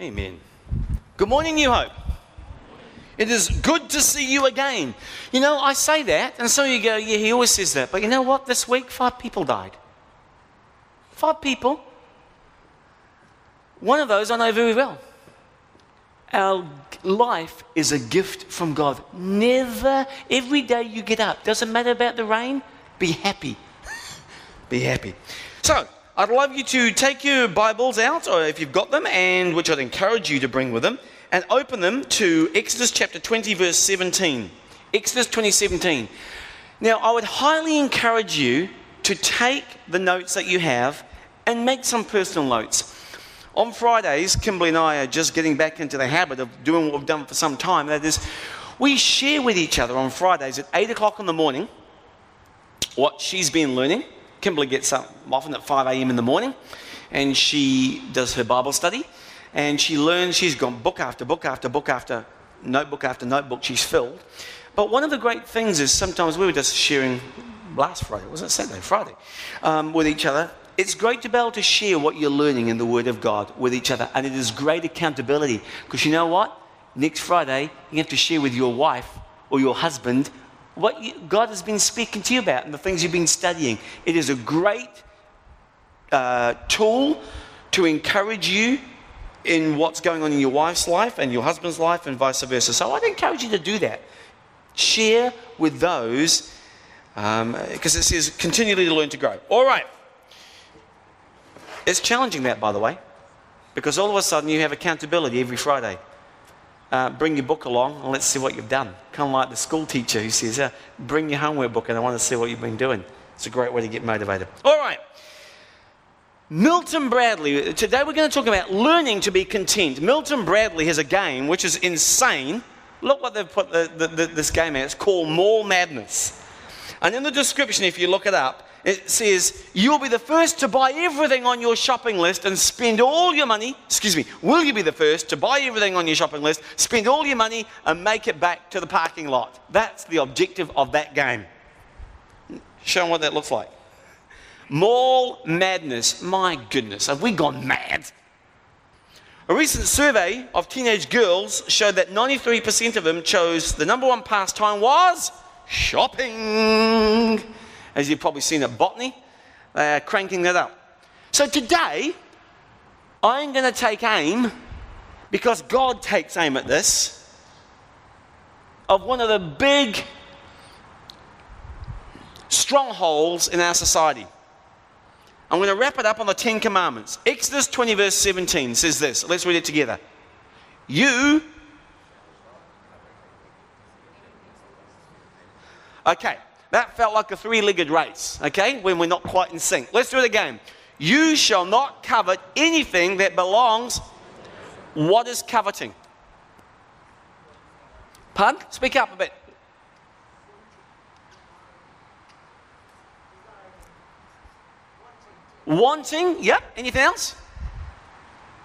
Amen. Good morning, New Hope. It is good to see you again. You know, I say that, and some of you go, yeah, he always says that. But you know what? This week, five people died. Five people. One of those I know very well. Our life is a gift from God. Never, every day you get up, doesn't matter about the rain, be happy. be happy. So, I'd love you to take your Bibles out, or if you've got them, and which I'd encourage you to bring with them, and open them to Exodus chapter 20, verse 17. Exodus 20, 17. Now, I would highly encourage you to take the notes that you have and make some personal notes. On Fridays, Kimberly and I are just getting back into the habit of doing what we've done for some time. That is, we share with each other on Fridays at 8 o'clock in the morning what she's been learning. Kimberly gets up often at 5 a.m. in the morning and she does her Bible study and she learns, she's gone book after book after book after notebook after notebook she's filled. But one of the great things is sometimes we were just sharing last Friday, Wasn't it Saturday? Friday, um, with each other. It's great to be able to share what you're learning in the Word of God with each other, and it is great accountability because you know what? Next Friday, you have to share with your wife or your husband what you, God has been speaking to you about and the things you've been studying. It is a great uh, tool to encourage you in what's going on in your wife's life and your husband's life and vice versa. So I'd encourage you to do that. Share with those because um, it says continually to learn to grow. All right. It's challenging that, by the way, because all of a sudden you have accountability every Friday. Uh, bring your book along and let's see what you've done. Kind of like the school teacher who says, uh, Bring your homework book and I want to see what you've been doing. It's a great way to get motivated. All right. Milton Bradley, today we're going to talk about learning to be content. Milton Bradley has a game which is insane. Look what they've put the, the, the, this game at. It's called Mall Madness. And in the description, if you look it up, it says, You'll be the first to buy everything on your shopping list and spend all your money. Excuse me, will you be the first to buy everything on your shopping list, spend all your money, and make it back to the parking lot? That's the objective of that game. Show them what that looks like. Mall madness. My goodness, have we gone mad? A recent survey of teenage girls showed that 93% of them chose the number one pastime was shopping. As you've probably seen at Botany, cranking that up. So today, I'm going to take aim, because God takes aim at this, of one of the big strongholds in our society. I'm going to wrap it up on the Ten Commandments. Exodus 20, verse 17 says this. Let's read it together. You. Okay, that felt like a three legged race, okay, when we're not quite in sync. Let's do it again. You shall not covet anything that belongs. What is coveting? Pardon? Speak up a bit. Wanting, yep. Anything else?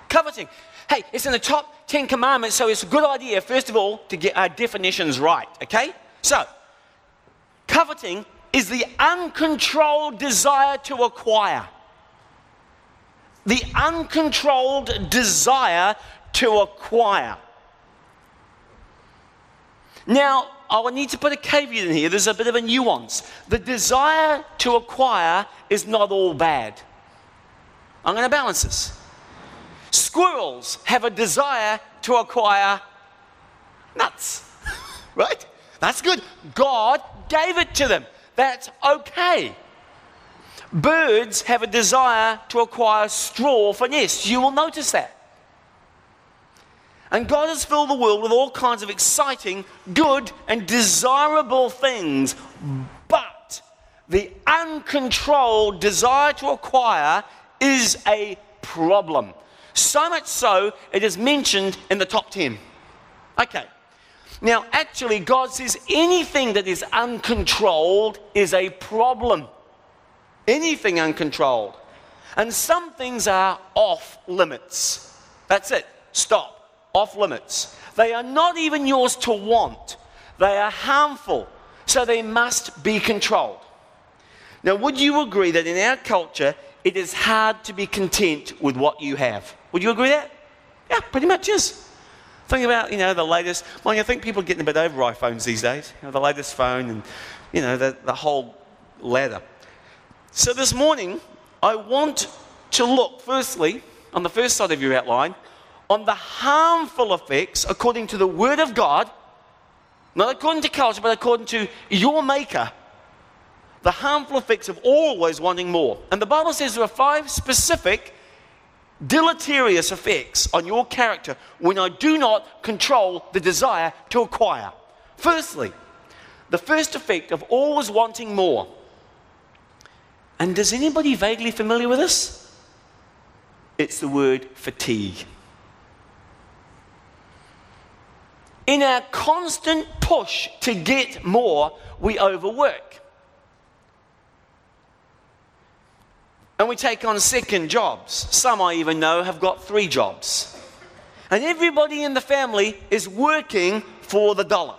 Coveting. Hey, it's in the top 10 commandments, so it's a good idea, first of all, to get our definitions right, okay? So, coveting is the uncontrolled desire to acquire. The uncontrolled desire to acquire. Now, I will need to put a caveat in here. There's a bit of a nuance. The desire to acquire is not all bad. I'm going to balance this. Squirrels have a desire to acquire nuts, right? That's good. God gave it to them. That's okay. Birds have a desire to acquire straw for nests. You will notice that. And God has filled the world with all kinds of exciting, good, and desirable things. But the uncontrolled desire to acquire is a problem. So much so, it is mentioned in the top 10. Okay. Now, actually, God says anything that is uncontrolled is a problem. Anything uncontrolled. And some things are off limits. That's it. Stop. Off limits. They are not even yours to want, they are harmful. So they must be controlled. Now, would you agree that in our culture, it is hard to be content with what you have. Would you agree that? Yeah, pretty much is. Think about, you know, the latest. Well, I think people are getting a bit over iPhones these days. You know, the latest phone and, you know, the, the whole ladder. So this morning, I want to look, firstly, on the first side of your outline, on the harmful effects, according to the Word of God, not according to culture, but according to your Maker, the harmful effects of always wanting more. And the Bible says there are five specific deleterious effects on your character when I do not control the desire to acquire. Firstly, the first effect of always wanting more. And does anybody vaguely familiar with this? It's the word fatigue. In our constant push to get more, we overwork. And we take on second jobs. Some I even know have got three jobs. And everybody in the family is working for the dollar.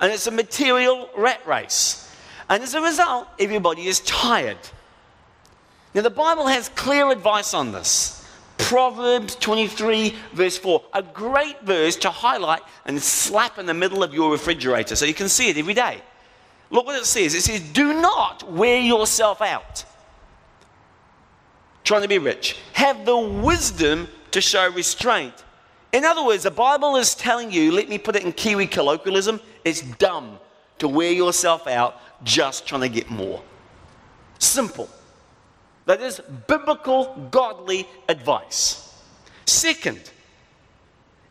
And it's a material rat race. And as a result, everybody is tired. Now, the Bible has clear advice on this. Proverbs 23, verse 4, a great verse to highlight and slap in the middle of your refrigerator so you can see it every day. Look what it says it says, Do not wear yourself out trying to be rich. Have the wisdom to show restraint. In other words, the Bible is telling you, let me put it in Kiwi colloquialism, it's dumb to wear yourself out just trying to get more. Simple. That is biblical, godly advice. Second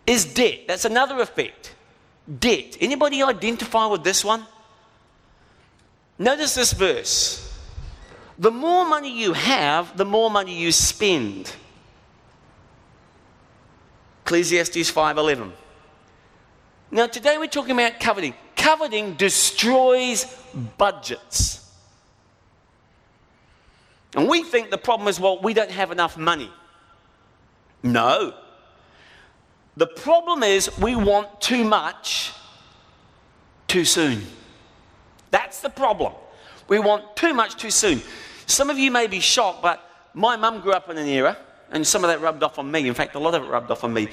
is debt. That's another effect. Debt. Anybody identify with this one? Notice this verse. The more money you have, the more money you spend. Ecclesiastes 5:11. Now today we're talking about coveting. Coveting destroys budgets. And we think the problem is, well, we don't have enough money. No. The problem is we want too much too soon. That's the problem. We want too much too soon. Some of you may be shocked, but my mum grew up in an era, and some of that rubbed off on me. In fact, a lot of it rubbed off on me.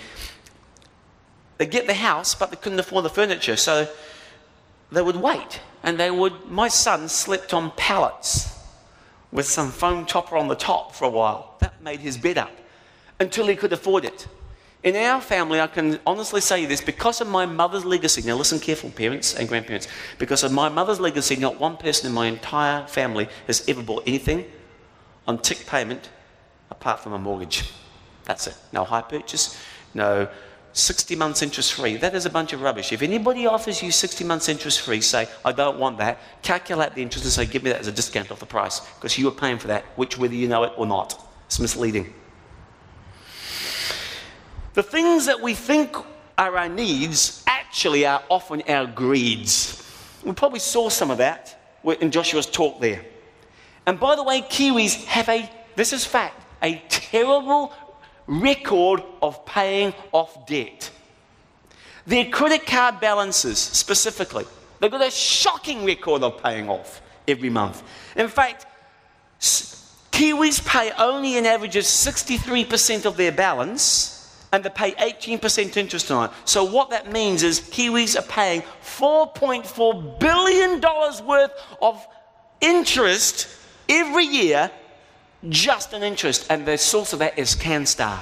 They get the house, but they couldn't afford the furniture, so they would wait. And they would, my son slept on pallets with some foam topper on the top for a while. That made his bed up until he could afford it. In our family, I can honestly say this because of my mother's legacy. Now, listen carefully, parents and grandparents. Because of my mother's legacy, not one person in my entire family has ever bought anything on tick payment apart from a mortgage. That's it. No hire purchase, no 60 months interest free. That is a bunch of rubbish. If anybody offers you 60 months interest free, say, I don't want that, calculate the interest and say, give me that as a discount off the price because you are paying for that, which whether you know it or not. It's misleading. The things that we think are our needs actually are often our greeds. We probably saw some of that in Joshua's talk there. And by the way, Kiwis have a, this is fact, a terrible record of paying off debt. Their credit card balances, specifically, they've got a shocking record of paying off every month. In fact, Kiwis pay only an average of 63% of their balance and they pay 18% interest on it. So, what that means is Kiwis are paying $4.4 billion worth of interest every year just an interest, and the source of that is CanStar.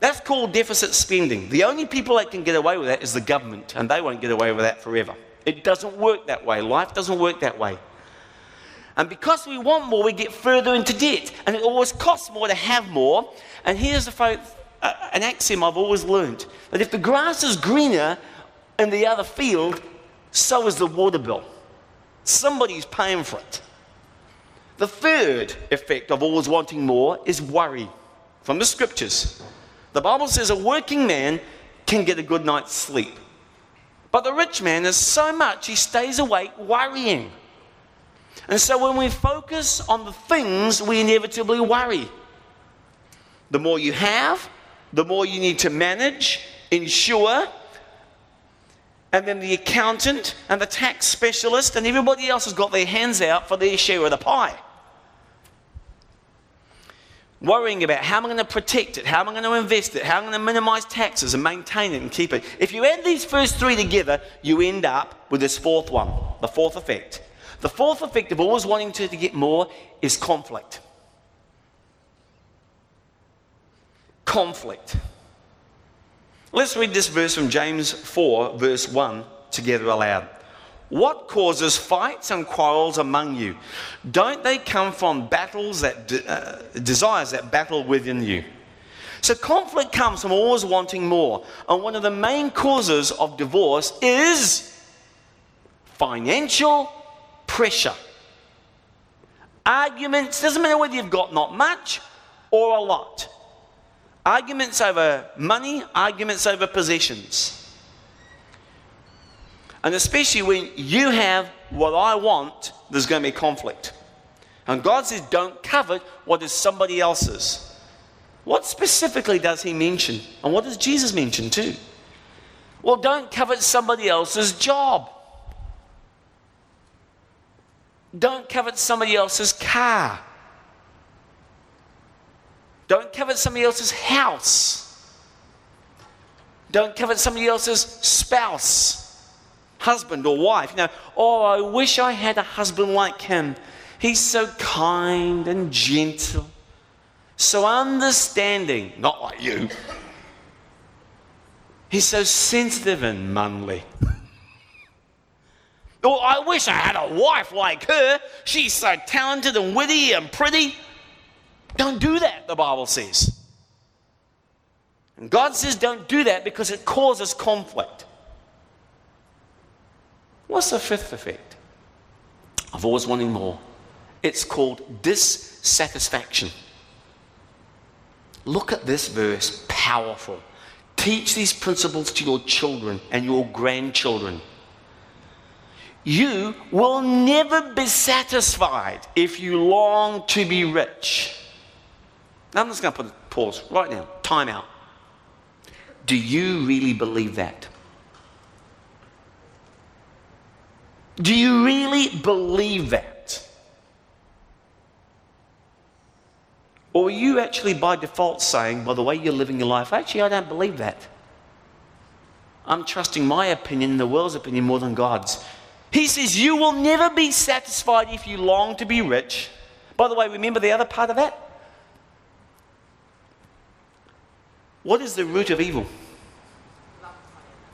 That's called deficit spending. The only people that can get away with that is the government, and they won't get away with that forever. It doesn't work that way. Life doesn't work that way. And because we want more, we get further into debt, and it always costs more to have more. And here's the, uh, an axiom I've always learned that if the grass is greener in the other field, so is the water bill. Somebody's paying for it. The third effect of always wanting more is worry from the scriptures. The Bible says a working man can get a good night's sleep. But the rich man is so much he stays awake worrying. And so when we focus on the things, we inevitably worry. The more you have, the more you need to manage, insure, and then the accountant and the tax specialist and everybody else has got their hands out for their share of the pie. worrying about how am I going to protect it, how am I going to invest it, how am I going to minimize taxes and maintain it and keep it. If you add these first three together, you end up with this fourth one, the fourth effect. The fourth effect of always wanting to, to get more is conflict. Conflict. Let's read this verse from James 4, verse 1, together aloud. What causes fights and quarrels among you? Don't they come from battles that de- uh, desires that battle within you? So conflict comes from always wanting more. And one of the main causes of divorce is financial pressure. Arguments, doesn't matter whether you've got not much or a lot. Arguments over money, arguments over possessions. And especially when you have what I want, there's going to be conflict. And God says, don't covet what is somebody else's. What specifically does he mention? And what does Jesus mention too? Well, don't covet somebody else's job. Don't covet somebody else's car. Don't covet somebody else's house. Don't covet somebody else's spouse, husband, or wife. You know, oh, I wish I had a husband like him. He's so kind and gentle, so understanding, not like you. He's so sensitive and manly. Oh, I wish I had a wife like her. She's so talented and witty and pretty. Don't do that, the Bible says. And God says don't do that because it causes conflict. What's the fifth effect? Of always wanting more. It's called dissatisfaction. Look at this verse, powerful. Teach these principles to your children and your grandchildren you will never be satisfied if you long to be rich. Now, I'm just going to put a pause right now, time out. Do you really believe that? Do you really believe that? Or are you actually by default saying, by the way you're living your life, actually, I don't believe that? I'm trusting my opinion, the world's opinion, more than God's. He says, You will never be satisfied if you long to be rich. By the way, remember the other part of that? What is the root of evil?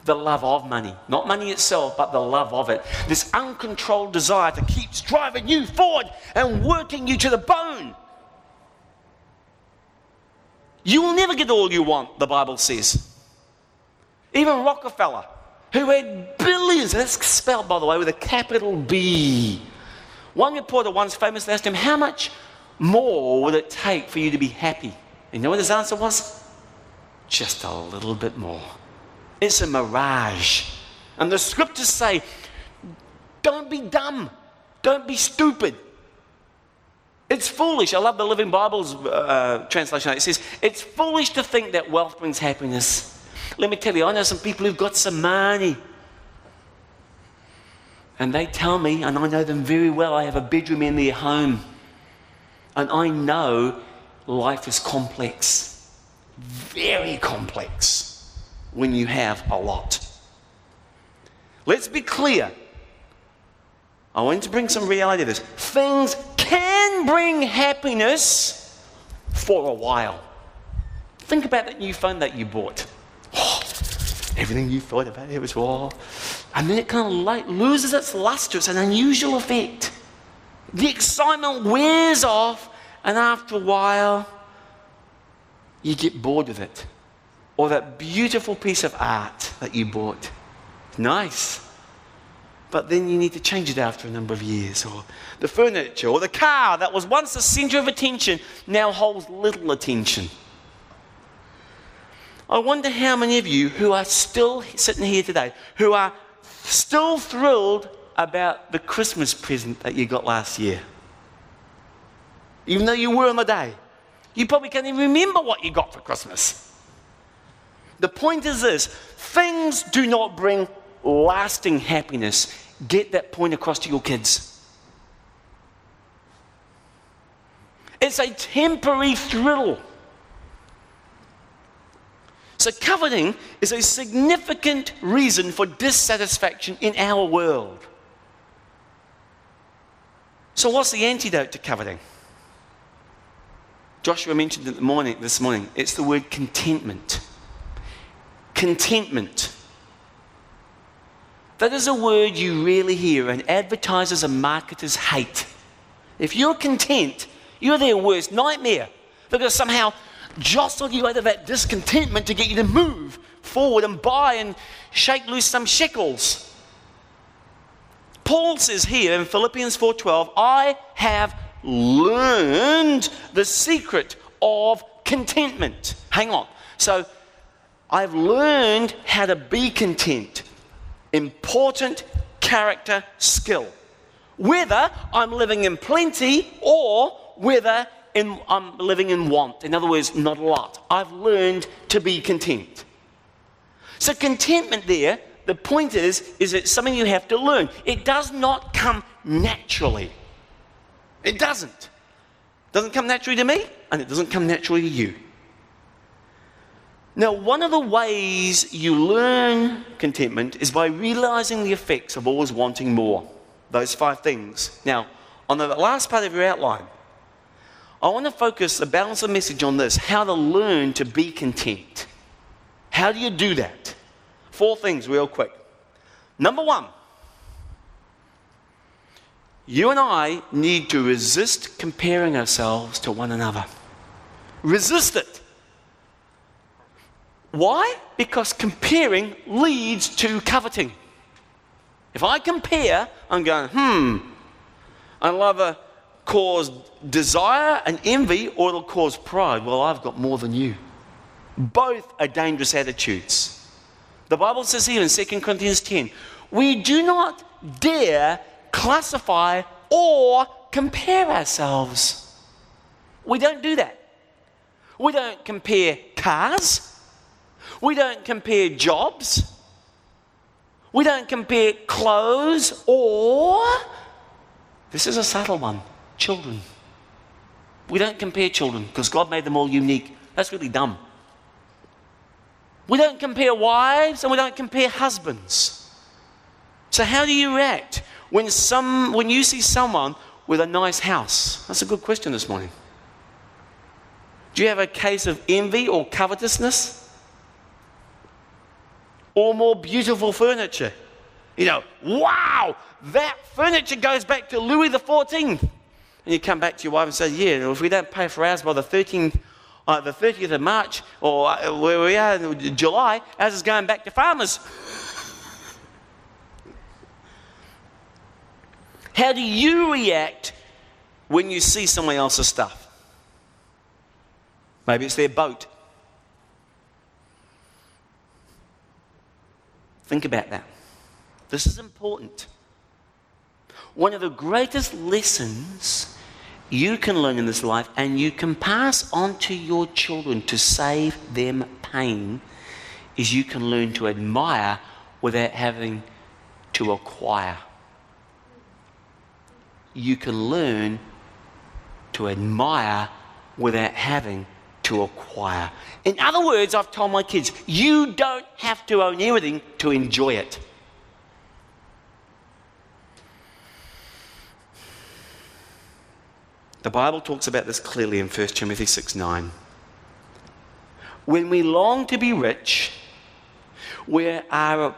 The love of money. Not money itself, but the love of it. This uncontrolled desire that keeps driving you forward and working you to the bone. You will never get all you want, the Bible says. Even Rockefeller, who had billions, and that's spelled, by the way, with a capital B. One reporter once famously asked him, How much more would it take for you to be happy? And you know what his answer was? Just a little bit more. It's a mirage. And the scriptures say, Don't be dumb, don't be stupid. It's foolish. I love the Living Bible's uh, translation. It says, It's foolish to think that wealth brings happiness. Let me tell you, I know some people who've got some money. And they tell me, and I know them very well, I have a bedroom in their home. And I know life is complex, very complex, when you have a lot. Let's be clear. I want to bring some reality to this. Things can bring happiness for a while. Think about that new phone that you bought. Everything you thought about it was all. And then it kind of light, loses its luster. It's an unusual effect. The excitement wears off, and after a while, you get bored with it. Or that beautiful piece of art that you bought. Nice. But then you need to change it after a number of years. Or the furniture, or the car that was once the center of attention now holds little attention. I wonder how many of you who are still sitting here today, who are still thrilled about the Christmas present that you got last year. Even though you were on the day, you probably can't even remember what you got for Christmas. The point is this things do not bring lasting happiness. Get that point across to your kids. it's a temporary thrill. So, coveting is a significant reason for dissatisfaction in our world. So, what's the antidote to coveting? Joshua mentioned it this morning. It's the word contentment. Contentment. That is a word you rarely hear, and advertisers and marketers hate. If you're content, you're their worst nightmare. They're going somehow jostle you out of that discontentment to get you to move forward and buy and shake loose some shekels. Paul says here in Philippians 4:12, I have learned the secret of contentment. Hang on. So I've learned how to be content important character skill. Whether I'm living in plenty or whether in, I'm living in want. In other words, not a lot. I've learned to be content. So, contentment there, the point is, is it's something you have to learn. It does not come naturally. It doesn't. It doesn't come naturally to me, and it doesn't come naturally to you. Now, one of the ways you learn contentment is by realizing the effects of always wanting more. Those five things. Now, on the last part of your outline, I want to focus the balance of message on this how to learn to be content. How do you do that? Four things, real quick. Number one, you and I need to resist comparing ourselves to one another. Resist it. Why? Because comparing leads to coveting. If I compare, I'm going, hmm, I love either cause desire and envy or it'll cause pride. Well, I've got more than you. Both are dangerous attitudes. The Bible says here in 2 Corinthians 10 we do not dare classify or compare ourselves. We don't do that. We don't compare cars. We don't compare jobs. We don't compare clothes or, this is a subtle one, children. We don't compare children because God made them all unique. That's really dumb. We don't compare wives and we don't compare husbands. So, how do you react when, some, when you see someone with a nice house? That's a good question this morning. Do you have a case of envy or covetousness? or more beautiful furniture. You know, wow, that furniture goes back to Louis XIV. And you come back to your wife and say, yeah, if we don't pay for ours by the 13th, uh, the 30th of March, or uh, where we are in July, ours is going back to farmers. How do you react when you see someone else's stuff? Maybe it's their boat. Think about that. This is important. One of the greatest lessons you can learn in this life and you can pass on to your children to save them pain is you can learn to admire without having to acquire. You can learn to admire without having to acquire. In other words, I've told my kids, you don't have to own everything to enjoy it. The Bible talks about this clearly in 1 Timothy 6 9. When we long to be rich, we are a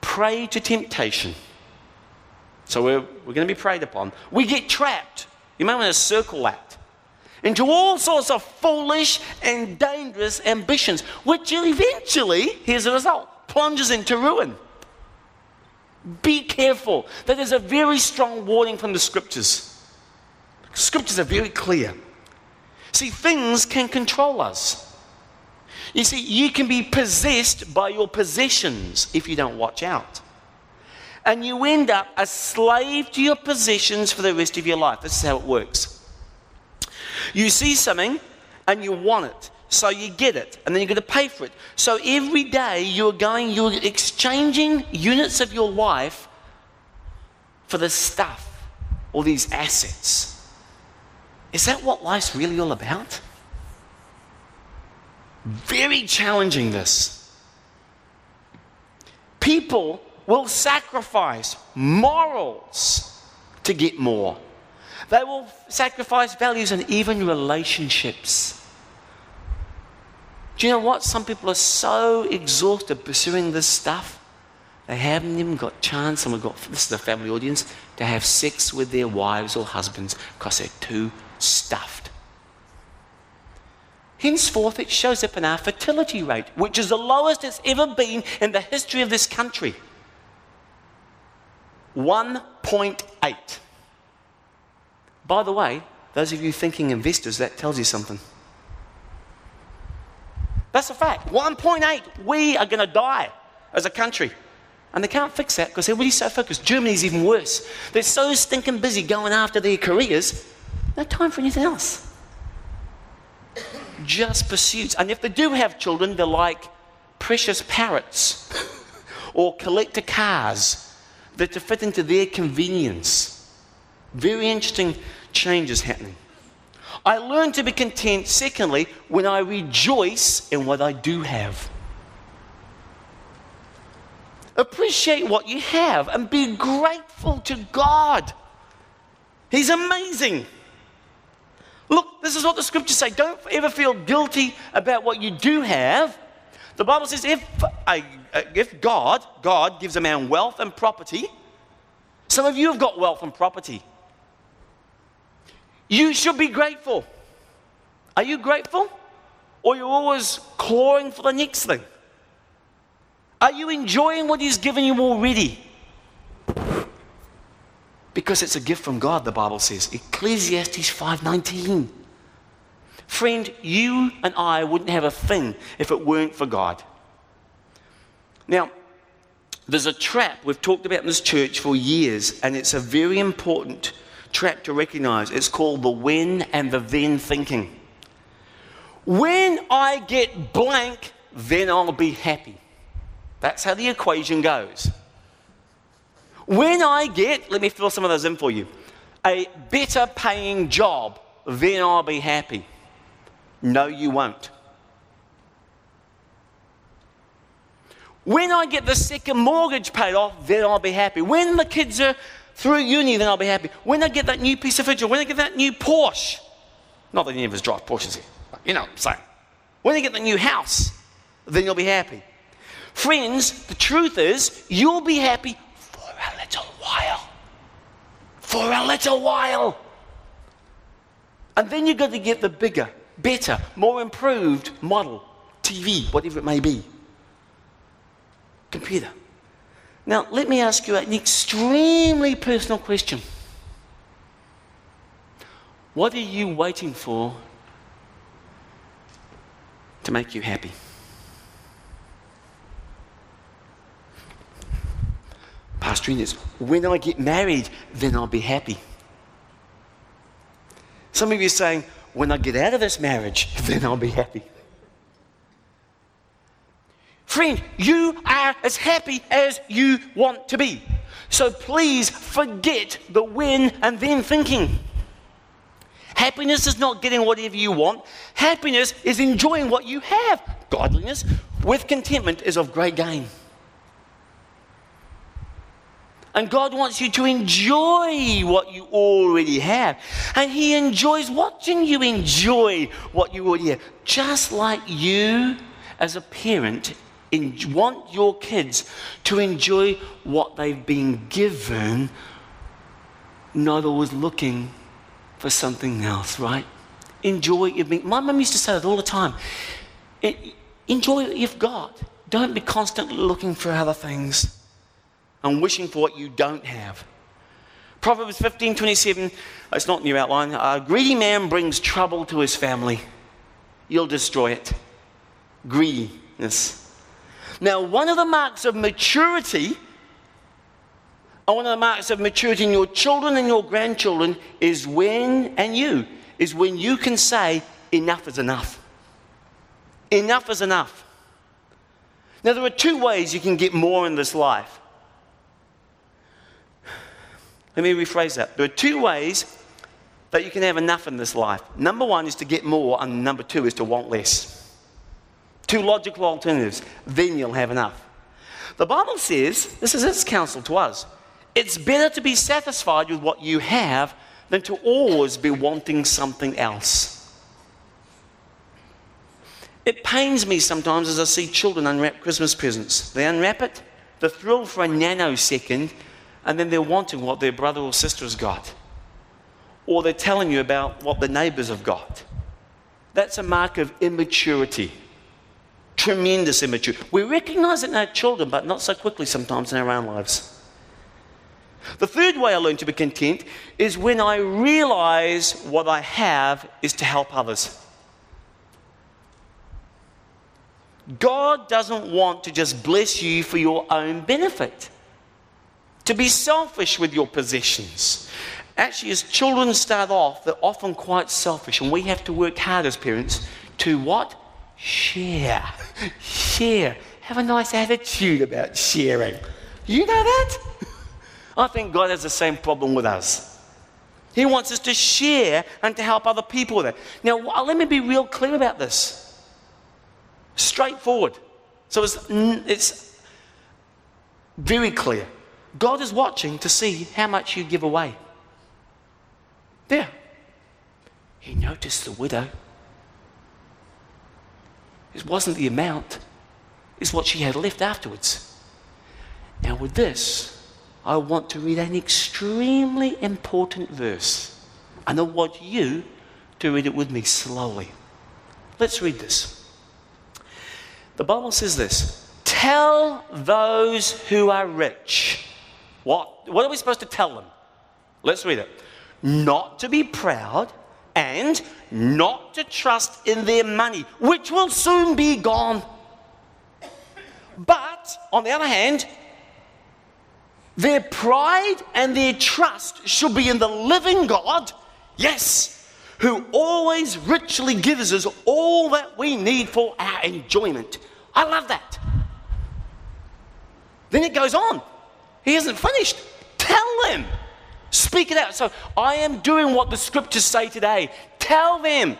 prey to temptation. So we're, we're going to be preyed upon. We get trapped. You might want to circle that into all sorts of foolish and dangerous ambitions, which eventually, here's the result, plunges into ruin. Be careful. That is a very strong warning from the scriptures. Scriptures are very clear. See, things can control us. You see, you can be possessed by your possessions if you don't watch out. And you end up a slave to your possessions for the rest of your life. This is how it works. You see something and you want it. So you get it, and then you're going to pay for it. So every day you're going, you're exchanging units of your life for the stuff all these assets. Is that what life's really all about? Very challenging, this. People will sacrifice morals to get more. They will sacrifice values and even relationships. Do you know what? Some people are so exhausted pursuing this stuff, they haven't even got chance, and we've got, this is a family audience, to have sex with their wives or husbands because they're too stuffed. Henceforth, it shows up in our fertility rate, which is the lowest it's ever been in the history of this country 1.8. By the way, those of you thinking investors, that tells you something. That's a fact. 1.8. We are going to die as a country. And they can't fix that because everybody's so focused. Germany's even worse. They're so stinking busy going after their careers, no time for anything else. Just pursuits. And if they do have children, they're like precious parrots or collector cars that to fit into their convenience. Very interesting changes happening. I learn to be content, secondly, when I rejoice in what I do have. Appreciate what you have and be grateful to God. He's amazing. Look, this is what the scriptures say. Don't ever feel guilty about what you do have. The Bible says if, uh, if God, God gives a man wealth and property, some of you have got wealth and property. You should be grateful. Are you grateful? Or you're always clawing for the next thing? Are you enjoying what He's given you already? Because it's a gift from God, the Bible says. Ecclesiastes 5:19. Friend, you and I wouldn't have a thing if it weren't for God. Now, there's a trap we've talked about in this church for years, and it's a very important trap to recognize. It's called the when and the then thinking. When I get blank, then I'll be happy. That's how the equation goes. When I get, let me fill some of those in for you, a better paying job, then I'll be happy. No, you won't. When I get the second mortgage paid off, then I'll be happy. When the kids are through uni, then I'll be happy. When I get that new piece of furniture, when I get that new Porsche, not that any of us drive Porsches here, you know what I'm saying. When you get the new house, then you'll be happy. Friends, the truth is, you'll be happy little while. For a little while. And then you've got to get the bigger, better, more improved model, TV, whatever it may be, computer. Now, let me ask you an extremely personal question. What are you waiting for to make you happy? Pastor Ines, when I get married, then I'll be happy. Some of you are saying, when I get out of this marriage, then I'll be happy. Friend, you are as happy as you want to be. So please forget the when and then thinking. Happiness is not getting whatever you want. Happiness is enjoying what you have. Godliness with contentment is of great gain. And God wants you to enjoy what you already have. And He enjoys watching you enjoy what you already have. Just like you, as a parent, in, want your kids to enjoy what they've been given, not always looking for something else, right? Enjoy what you've been. My mum used to say that all the time. enjoy what you've got. Don't be constantly looking for other things and wishing for what you don't have. Proverbs 15 27, it's not in your outline. A greedy man brings trouble to his family, you'll destroy it. Greediness. Now, one of the marks of maturity, and one of the marks of maturity in your children and your grandchildren is when, and you, is when you can say, enough is enough. Enough is enough. Now, there are two ways you can get more in this life. Let me rephrase that. There are two ways that you can have enough in this life. Number one is to get more, and number two is to want less. Two logical alternatives, then you'll have enough. The Bible says, this is its counsel to us it's better to be satisfied with what you have than to always be wanting something else. It pains me sometimes as I see children unwrap Christmas presents. They unwrap it, the thrill for a nanosecond, and then they're wanting what their brother or sister has got. Or they're telling you about what the neighbors have got. That's a mark of immaturity. Tremendous immaturity. We recognize it in our children, but not so quickly sometimes in our own lives. The third way I learn to be content is when I realize what I have is to help others. God doesn't want to just bless you for your own benefit, to be selfish with your possessions. Actually, as children start off, they're often quite selfish, and we have to work hard as parents to what? Share. Share. Have a nice attitude about sharing. You know that? I think God has the same problem with us. He wants us to share and to help other people with it. Now, let me be real clear about this. Straightforward. So it's, it's very clear. God is watching to see how much you give away. There. He noticed the widow. It wasn't the amount, it's what she had left afterwards. Now, with this, I want to read an extremely important verse. And I want you to read it with me slowly. Let's read this. The Bible says this Tell those who are rich. What? What are we supposed to tell them? Let's read it. Not to be proud and not to trust in their money, which will soon be gone. But, on the other hand, their pride and their trust should be in the living God, yes, who always richly gives us all that we need for our enjoyment. I love that. Then it goes on. He isn't finished. Tell them. Speak it out. So I am doing what the scriptures say today. Tell them.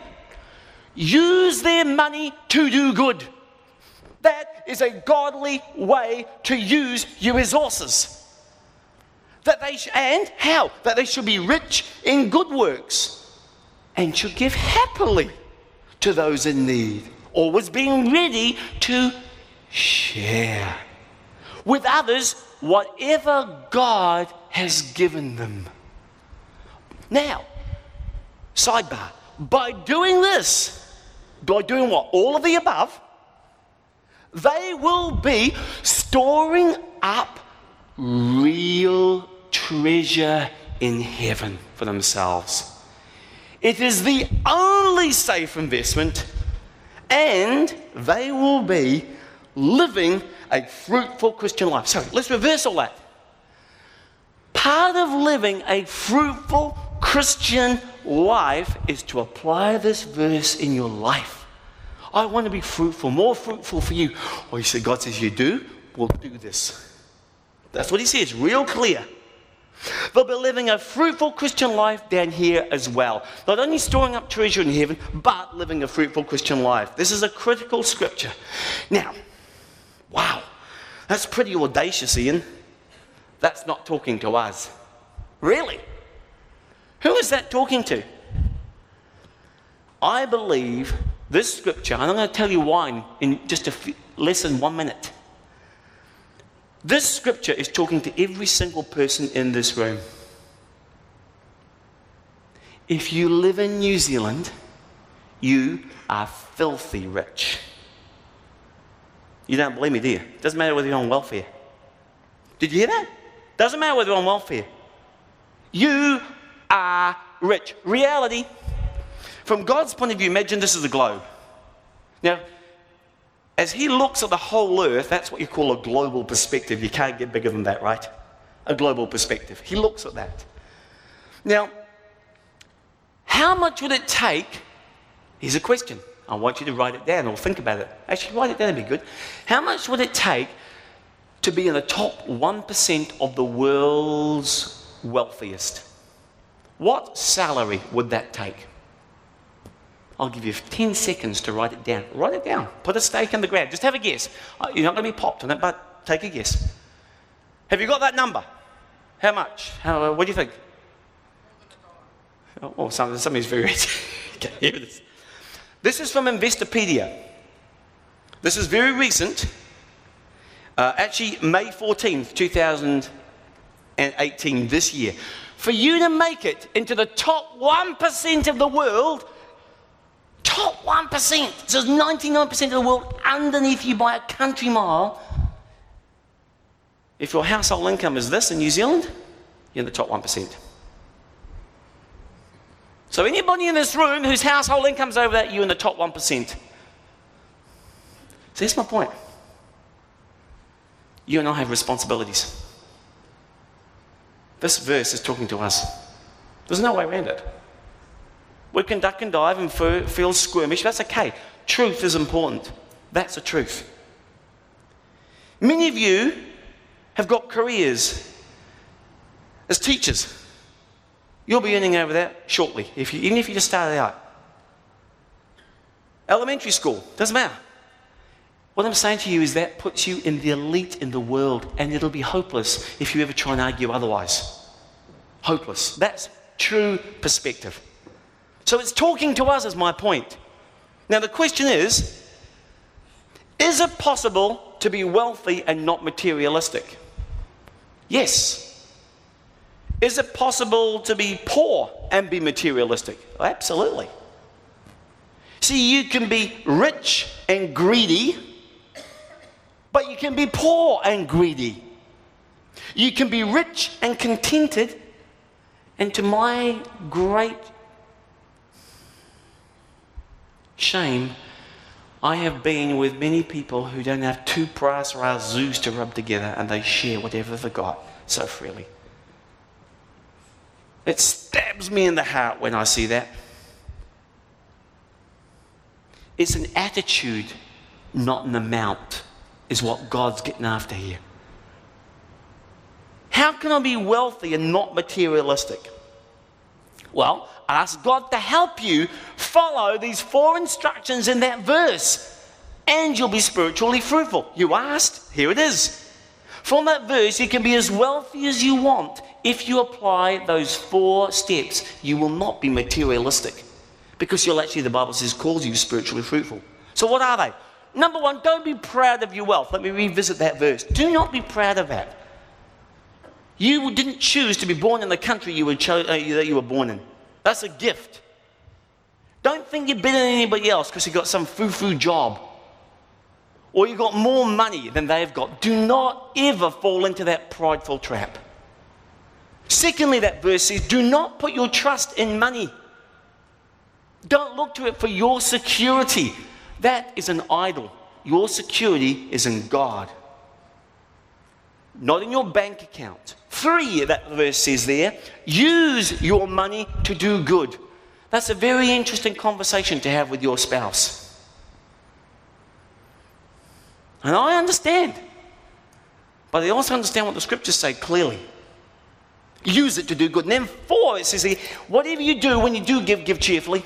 Use their money to do good. That is a godly way to use your resources. That they sh- and how? That they should be rich in good works and should give happily to those in need always being ready to share with others whatever God has given them. Now, sidebar, by doing this, by doing what? All of the above, they will be storing up real treasure in heaven for themselves. It is the only safe investment and they will be living a fruitful Christian life. So let's reverse all that. Part of living a fruitful Christian life is to apply this verse in your life. I want to be fruitful, more fruitful for you. Well, you say, God says you do, we'll do this. That's what he says, real clear. They'll be living a fruitful Christian life down here as well. Not only storing up treasure in heaven, but living a fruitful Christian life. This is a critical scripture. Now, wow, that's pretty audacious, Ian. That's not talking to us. Really? Who is that talking to? I believe this scripture, and I'm going to tell you why in just a few, less than one minute. This scripture is talking to every single person in this room. If you live in New Zealand, you are filthy rich. You don't believe me, do you? Doesn't matter whether you're on welfare. Did you hear that? Doesn't matter whether you're on welfare. You are rich. Reality, from God's point of view, imagine this is a globe. Now, as he looks at the whole earth, that's what you call a global perspective. You can't get bigger than that, right? A global perspective. He looks at that. Now, how much would it take? Here's a question. I want you to write it down or think about it. Actually, write it down would be good. How much would it take to be in the top 1% of the world's wealthiest? What salary would that take? I'll give you 10 seconds to write it down. Write it down. Put a stake in the ground. Just have a guess. Uh, You're not going to be popped on it, but take a guess. Have you got that number? How much? How, what do you think? Oh, some, somebody's very rich. okay, here it is. This is from Investopedia. This is very recent. Uh, actually, May 14th, 2018, this year. For you to make it into the top 1% of the world, top 1%, so there's 99% of the world underneath you by a country mile. If your household income is this in New Zealand, you're in the top 1%. So, anybody in this room whose household income's over that, you're in the top 1%. So, that's my point. You and I have responsibilities. This verse is talking to us. There's no way around it. We can duck and dive and feel squirmish. That's okay. Truth is important. That's the truth. Many of you have got careers as teachers. You'll be earning over that shortly, if you, even if you just started out. Elementary school, doesn't matter. What I'm saying to you is that puts you in the elite in the world, and it'll be hopeless if you ever try and argue otherwise. Hopeless. That's true perspective. So it's talking to us, is my point. Now, the question is is it possible to be wealthy and not materialistic? Yes. Is it possible to be poor and be materialistic? Oh, absolutely. See, you can be rich and greedy, but you can be poor and greedy. You can be rich and contented, and to my great shame, I have been with many people who don't have two brass razzoos to rub together and they share whatever they've got so freely. It stabs me in the heart when I see that. It's an attitude, not an amount, is what God's getting after here. How can I be wealthy and not materialistic? Well, ask God to help you follow these four instructions in that verse, and you'll be spiritually fruitful. You asked, here it is. From that verse, you can be as wealthy as you want if you apply those four steps, you will not be materialistic because you'll actually, the Bible says, calls you spiritually fruitful. So, what are they? Number one, don't be proud of your wealth. Let me revisit that verse. Do not be proud of that. You didn't choose to be born in the country you were cho- uh, that you were born in. That's a gift. Don't think you're better than anybody else because you got some foo foo job or you got more money than they've got. Do not ever fall into that prideful trap. Secondly, that verse says, do not put your trust in money. Don't look to it for your security. That is an idol. Your security is in God, not in your bank account. Three, that verse says there, use your money to do good. That's a very interesting conversation to have with your spouse. And I understand. But I also understand what the scriptures say clearly. Use it to do good. And then four, it says whatever you do when you do give, give cheerfully.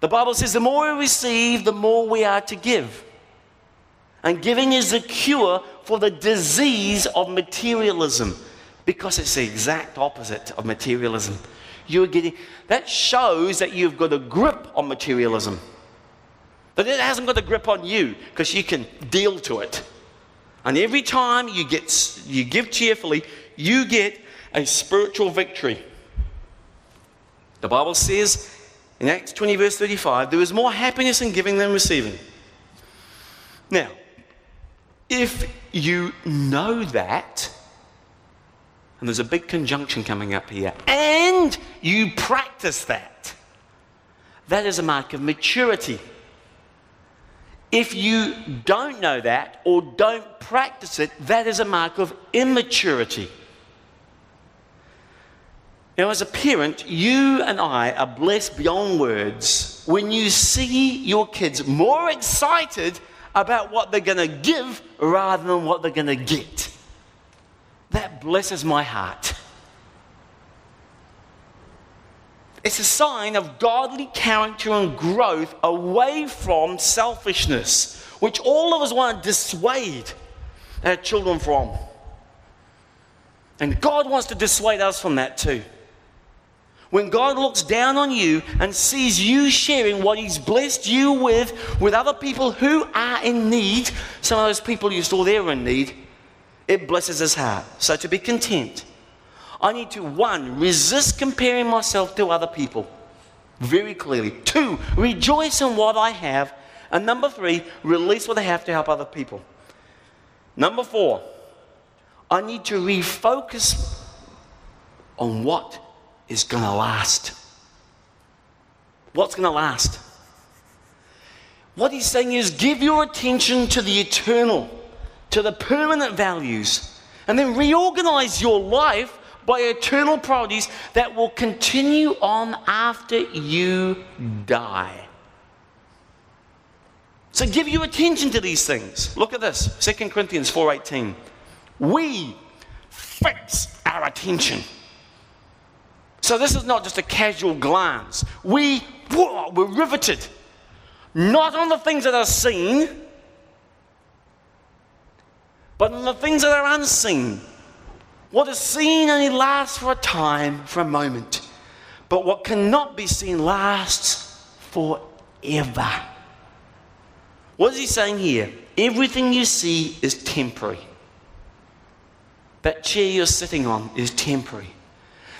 The Bible says the more we receive, the more we are to give. And giving is the cure for the disease of materialism because it's the exact opposite of materialism. You're getting that shows that you've got a grip on materialism. That it hasn't got a grip on you because you can deal to it. And every time you, get, you give cheerfully, you get a spiritual victory. The Bible says in Acts 20, verse 35, there is more happiness in giving than receiving. Now, if you know that, and there's a big conjunction coming up here, and you practice that, that is a mark of maturity. If you don't know that or don't practice it, that is a mark of immaturity. Now, as a parent, you and I are blessed beyond words when you see your kids more excited about what they're going to give rather than what they're going to get. That blesses my heart. It's a sign of godly character and growth away from selfishness, which all of us want to dissuade our children from. And God wants to dissuade us from that too. When God looks down on you and sees you sharing what He's blessed you with with other people who are in need, some of those people you saw there in need, it blesses His heart. So to be content, I need to one, resist comparing myself to other people very clearly. Two, rejoice in what I have. And number three, release what I have to help other people. Number four, I need to refocus on what is going to last. What's going to last? What he's saying is give your attention to the eternal, to the permanent values, and then reorganize your life by eternal priorities that will continue on after you die. So give your attention to these things. Look at this, 2 Corinthians 4:18. We fix our attention so this is not just a casual glance. We, whoa, we're riveted, not on the things that are seen, but on the things that are unseen. What is seen only lasts for a time, for a moment. But what cannot be seen lasts forever. What is he saying here? Everything you see is temporary. That chair you're sitting on is temporary.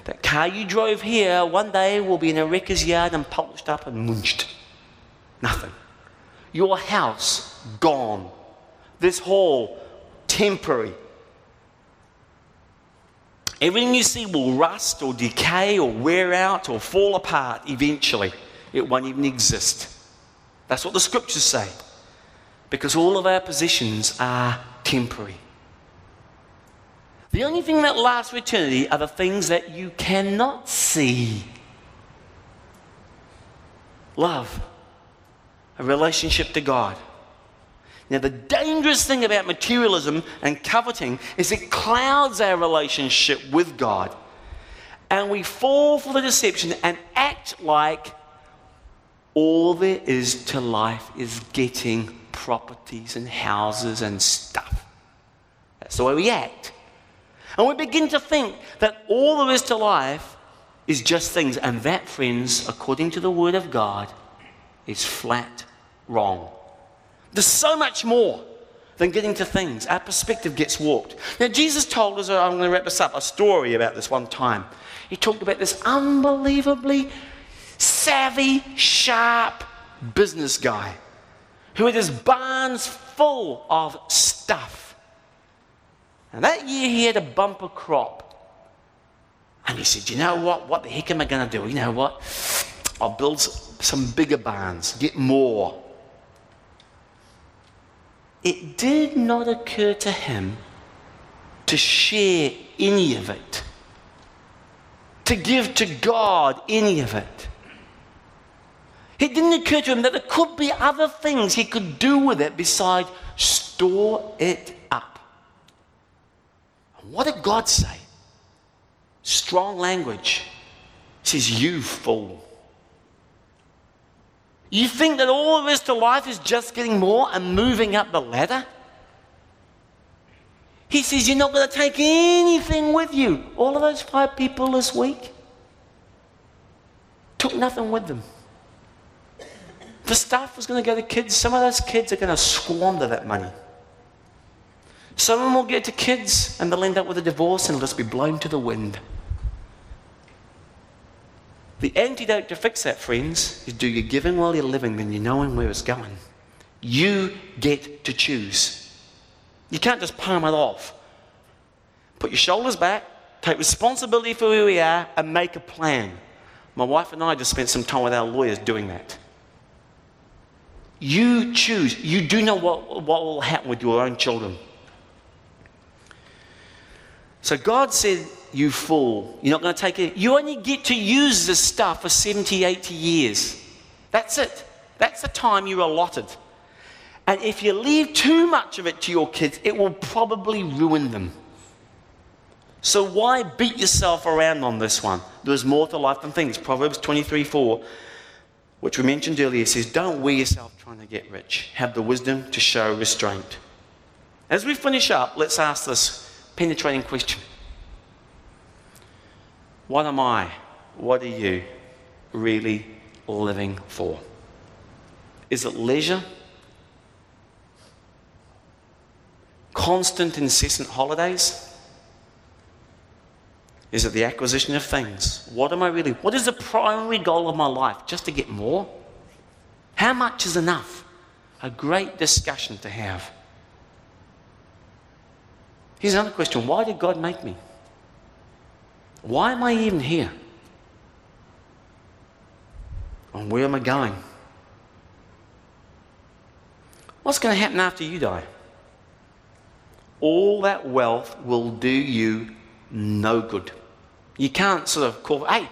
That car you drove here one day will be in a wrecker's yard and polished up and munched. Nothing. Your house, gone. This hall, temporary. Everything you see will rust or decay or wear out or fall apart eventually. It won't even exist. That's what the scriptures say. Because all of our possessions are temporary. The only thing that lasts for eternity are the things that you cannot see. Love, a relationship to God. Now, the dangerous thing about materialism and coveting is it clouds our relationship with God. And we fall for the deception and act like all there is to life is getting properties and houses and stuff. That's the way we act. And we begin to think that all there is to life is just things. And that, friends, according to the Word of God, is flat wrong. There's so much more than getting to things. Our perspective gets warped. Now, Jesus told us, I'm going to wrap this up, a story about this one time. He talked about this unbelievably savvy, sharp business guy who had his barns full of stuff. And that year he had a bumper crop. And he said, You know what? What the heck am I going to do? You know what? I'll build some bigger barns, get more. It did not occur to him to share any of it, to give to God any of it. It didn't occur to him that there could be other things he could do with it besides store it up. What did God say? Strong language. He says, You fool. You think that all there is to life is just getting more and moving up the ladder? He says, You're not going to take anything with you. All of those five people this week took nothing with them. The stuff was going to go to kids. Some of those kids are going to squander that money. Some of them will get to kids and they'll end up with a divorce and just be blown to the wind. The antidote to fix that, friends, is do your giving while you're living and you're knowing where it's going. You get to choose. You can't just palm it off. Put your shoulders back, take responsibility for who we are, and make a plan. My wife and I just spent some time with our lawyers doing that. You choose. You do know what, what will happen with your own children. So God said, You fool, you're not going to take it. You only get to use this stuff for 70, 80 years. That's it. That's the time you're allotted. And if you leave too much of it to your kids, it will probably ruin them. So why beat yourself around on this one? There's more to life than things. Proverbs 23 4, which we mentioned earlier, says, Don't wear yourself trying to get rich. Have the wisdom to show restraint. As we finish up, let's ask this penetrating question What am I? What are you really living for? Is it leisure? Constant, incessant holidays? Is it the acquisition of things? What am I really? What is the primary goal of my life? Just to get more? How much is enough? A great discussion to have. Here's another question Why did God make me? Why am I even here? And where am I going? What's going to happen after you die? All that wealth will do you no good. You can't sort of call, hey,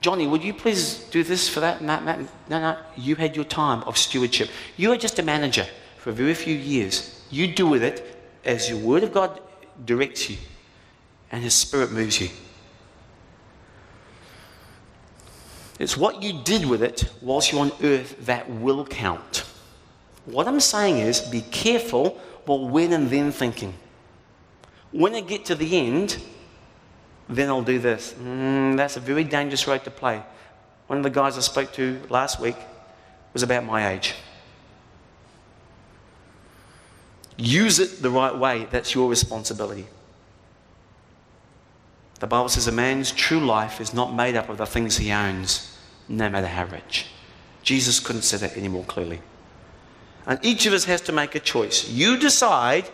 Johnny, would you please do this for that and that, and that? No, no. You had your time of stewardship. You are just a manager for a very few years. You do with it as your word of God directs you and His Spirit moves you. It's what you did with it whilst you're on earth that will count. What I'm saying is be careful what when and then thinking. When I get to the end, then I'll do this. Mm, that's a very dangerous road to play. One of the guys I spoke to last week was about my age. Use it the right way. That's your responsibility. The Bible says a man's true life is not made up of the things he owns, no matter how rich. Jesus couldn't say that any more clearly. And each of us has to make a choice. You decide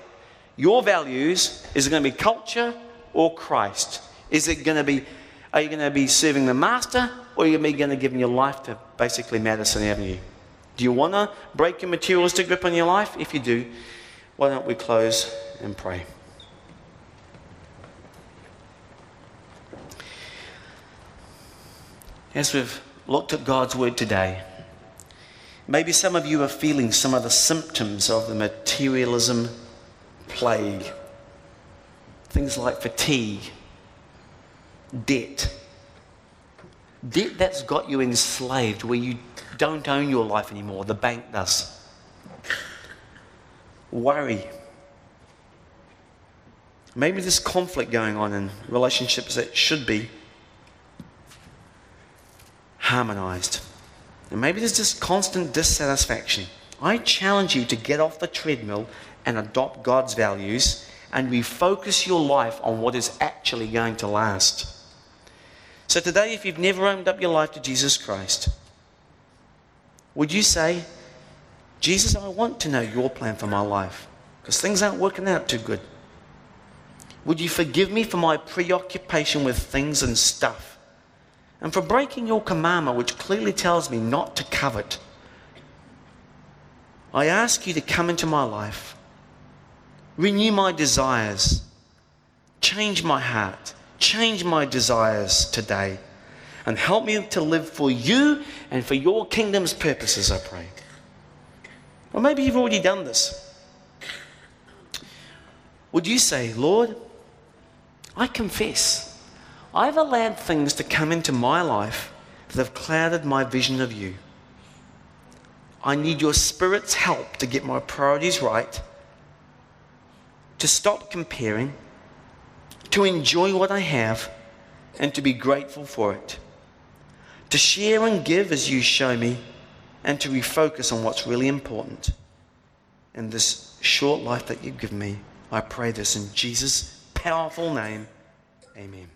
your values is it going to be culture or Christ? Is it going to be, are you going to be serving the master or are you going to be giving your life to basically Madison Avenue? Do you want to break your materialistic grip on your life? If you do, why don't we close and pray? As we've looked at God's word today, maybe some of you are feeling some of the symptoms of the materialism plague. Things like fatigue, debt. Debt that's got you enslaved, where you don't own your life anymore, the bank does worry. Maybe there's conflict going on in relationships that should be harmonized. And maybe there's just constant dissatisfaction. I challenge you to get off the treadmill and adopt God's values and refocus your life on what is actually going to last. So, today, if you've never opened up your life to Jesus Christ, would you say, Jesus, I want to know your plan for my life because things aren't working out too good. Would you forgive me for my preoccupation with things and stuff and for breaking your commandment, which clearly tells me not to covet? I ask you to come into my life, renew my desires, change my heart, change my desires today, and help me to live for you and for your kingdom's purposes, I pray. Or maybe you've already done this. Would you say, Lord, I confess I've allowed things to come into my life that have clouded my vision of you. I need your Spirit's help to get my priorities right, to stop comparing, to enjoy what I have, and to be grateful for it, to share and give as you show me and to refocus on what's really important in this short life that you've given me. I pray this in Jesus' powerful name. Amen.